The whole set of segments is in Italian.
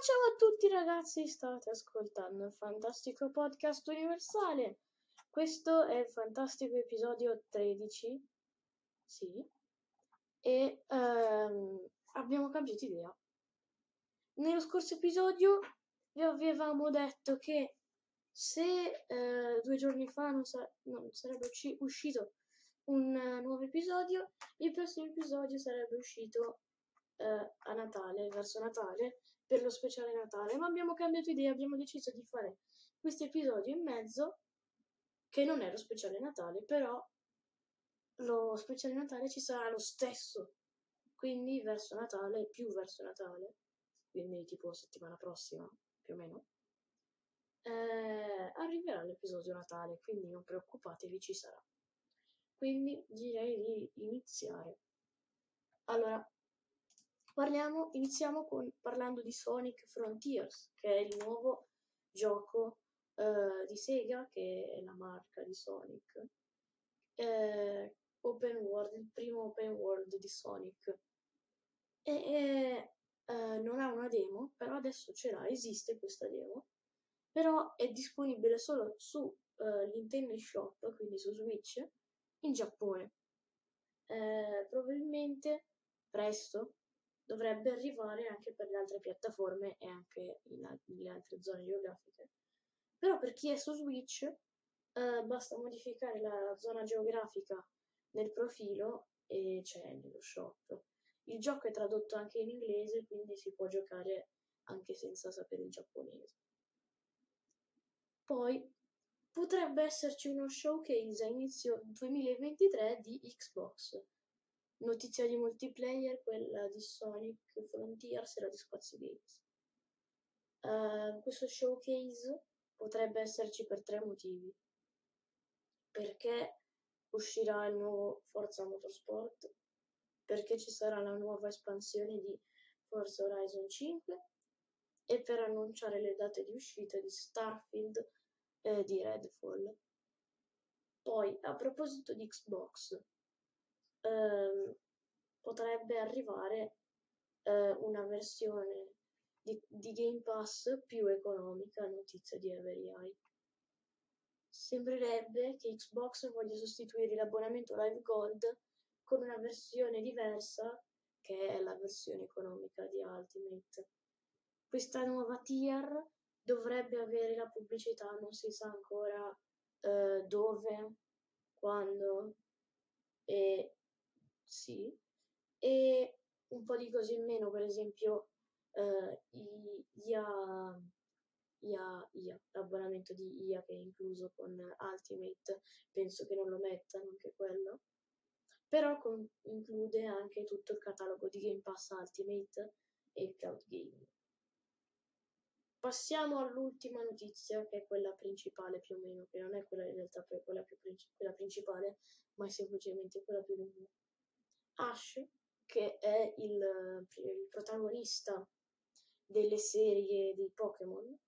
ciao a tutti ragazzi, state ascoltando il fantastico podcast universale. Questo è il fantastico episodio 13. Sì. E ehm, abbiamo cambiato idea. Nello scorso episodio vi avevamo detto che se eh, due giorni fa non, sa- non sarebbe usci- uscito un uh, nuovo episodio, il prossimo episodio sarebbe uscito uh, a Natale, verso Natale, per lo speciale Natale, ma abbiamo cambiato idea, abbiamo deciso di fare questo episodio in mezzo, che non è lo speciale Natale, però lo speciale Natale ci sarà lo stesso, quindi verso Natale, più verso Natale, quindi tipo settimana prossima, più o meno, eh, arriverà l'episodio Natale, quindi non preoccupatevi, ci sarà. Quindi direi di iniziare. Allora, parliamo, iniziamo con, parlando di Sonic Frontiers, che è il nuovo gioco uh, di Sega, che è la marca di Sonic. Eh, open world, il primo open world di Sonic. E, e uh, non ha una demo, però adesso ce l'ha, esiste questa demo, però è disponibile solo su uh, Nintendo Shop, quindi su Switch, in Giappone. Eh, probabilmente presto dovrebbe arrivare anche per le altre piattaforme e anche nelle altre zone geografiche. Però per chi è su Switch eh, basta modificare la zona geografica nel profilo e c'è nello shop. Il gioco è tradotto anche in inglese, quindi si può giocare anche senza sapere il giapponese. Poi potrebbe esserci uno showcase a inizio 2023 di Xbox. Notizia di multiplayer, quella di Sonic Frontiers e la di Spazio Games. Uh, questo showcase potrebbe esserci per tre motivi. Perché uscirà il nuovo Forza Motorsport, perché ci sarà la nuova espansione di Forza Horizon 5 e per annunciare le date di uscita di Starfield eh, di Redfall. Poi, a proposito di Xbox, ehm, potrebbe arrivare eh, una versione di, di, Game Pass più economica, notizia di Every Eye. Sembrerebbe che Xbox voglia sostituire l'abbonamento Live Gold con una versione diversa che è la versione economica di Ultimate. Questa nuova tier dovrebbe avere la pubblicità, non si sa ancora eh, dove, quando e sì, e un po' di cose in meno, per esempio eh, IA, IA, IA, l'abbonamento di IA che è incluso con Ultimate, penso che non lo mettano anche quello, però con, include anche tutto il catalogo di Game Pass Ultimate e Cloud Gaming. Passiamo all'ultima notizia, che è quella principale più o meno, che non è quella in realtà quella, più, quella principale, ma è semplicemente quella più lunga. Ash, che è il, il protagonista delle serie di Pokémon,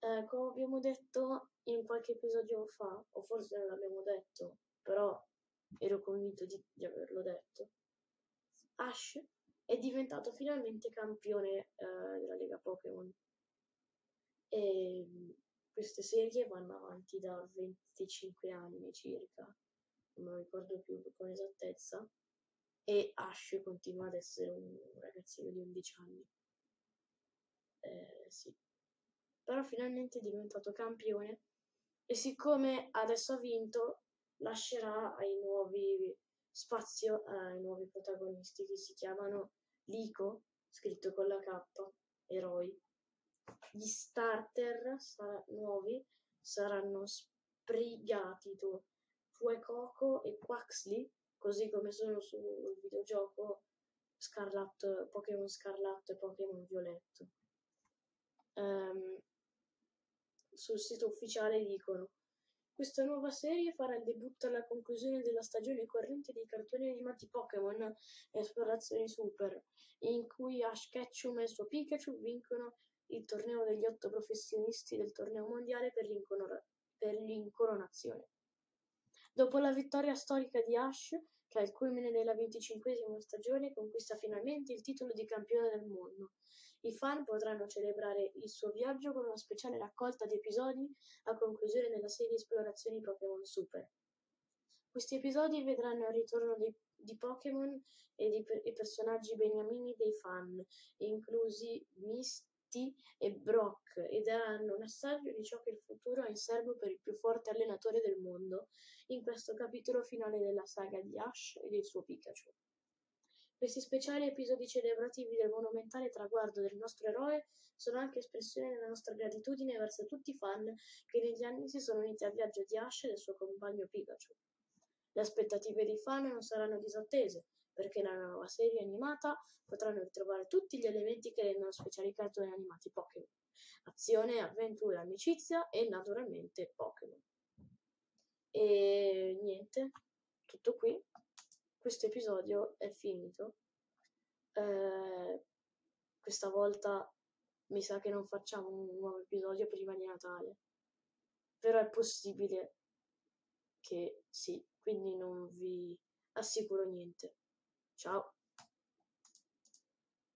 eh, come abbiamo detto in qualche episodio fa, o forse non l'abbiamo detto, però ero convinto di, di averlo detto, Ash è diventato finalmente campione eh, della Lega Pokémon. E queste serie vanno avanti da 25 anni circa, non mi ricordo più con esattezza, e Ash continua ad essere un ragazzino di 11 anni. Eh, sì. Però finalmente è diventato campione e siccome adesso ha vinto, lascerà ai nuovi spazio ai nuovi protagonisti che si chiamano Lico, scritto con la K, eroi, gli starter sa- nuovi saranno Sprigatito, Fuecoco e Quaxley, così come sono sul videogioco Scarlat, Pokémon Scarlatto e Pokémon Violetto. Um, sul sito ufficiale dicono questa nuova serie farà il debutto alla conclusione della stagione corrente dei cartoni animati Pokémon Esplorazioni Super, in cui Ash Ketchum e il suo Pikachu vincono il torneo degli otto professionisti del torneo mondiale per, per l'incoronazione. Dopo la vittoria storica di Ash, che al culmine della venticinquesima stagione conquista finalmente il titolo di campione del mondo, I fan potranno celebrare il suo viaggio con una speciale raccolta di episodi a conclusione della serie Esplorazioni Pokémon Super. Questi episodi vedranno il ritorno dei, di Pokémon e di e personaggi beniamini dei fan, inclusi Misty e Brock, e daranno un assaggio di ciò che il futuro ha in serbo per il più forte allenatore del mondo in questo capitolo finale della saga di Ash e del suo Pikachu. Questi speciali episodi celebrativi del monumentale traguardo del nostro eroe sono anche espressione della nostra gratitudine verso tutti i fan che negli anni si sono uniti al viaggio di Ash e del suo compagno Pikachu. Le aspettative dei fan non saranno disattese, perché nella nuova serie animata potranno ritrovare tutti gli elementi che rendono speciali i cartoni animati Pokémon. Azione, avventura, amicizia e naturalmente Pokémon. E niente, tutto qui questo episodio è finito. Eh, questa volta mi sa che non facciamo un nuovo episodio prima di Natale. Però è possibile che sì, quindi non vi assicuro niente. Ciao.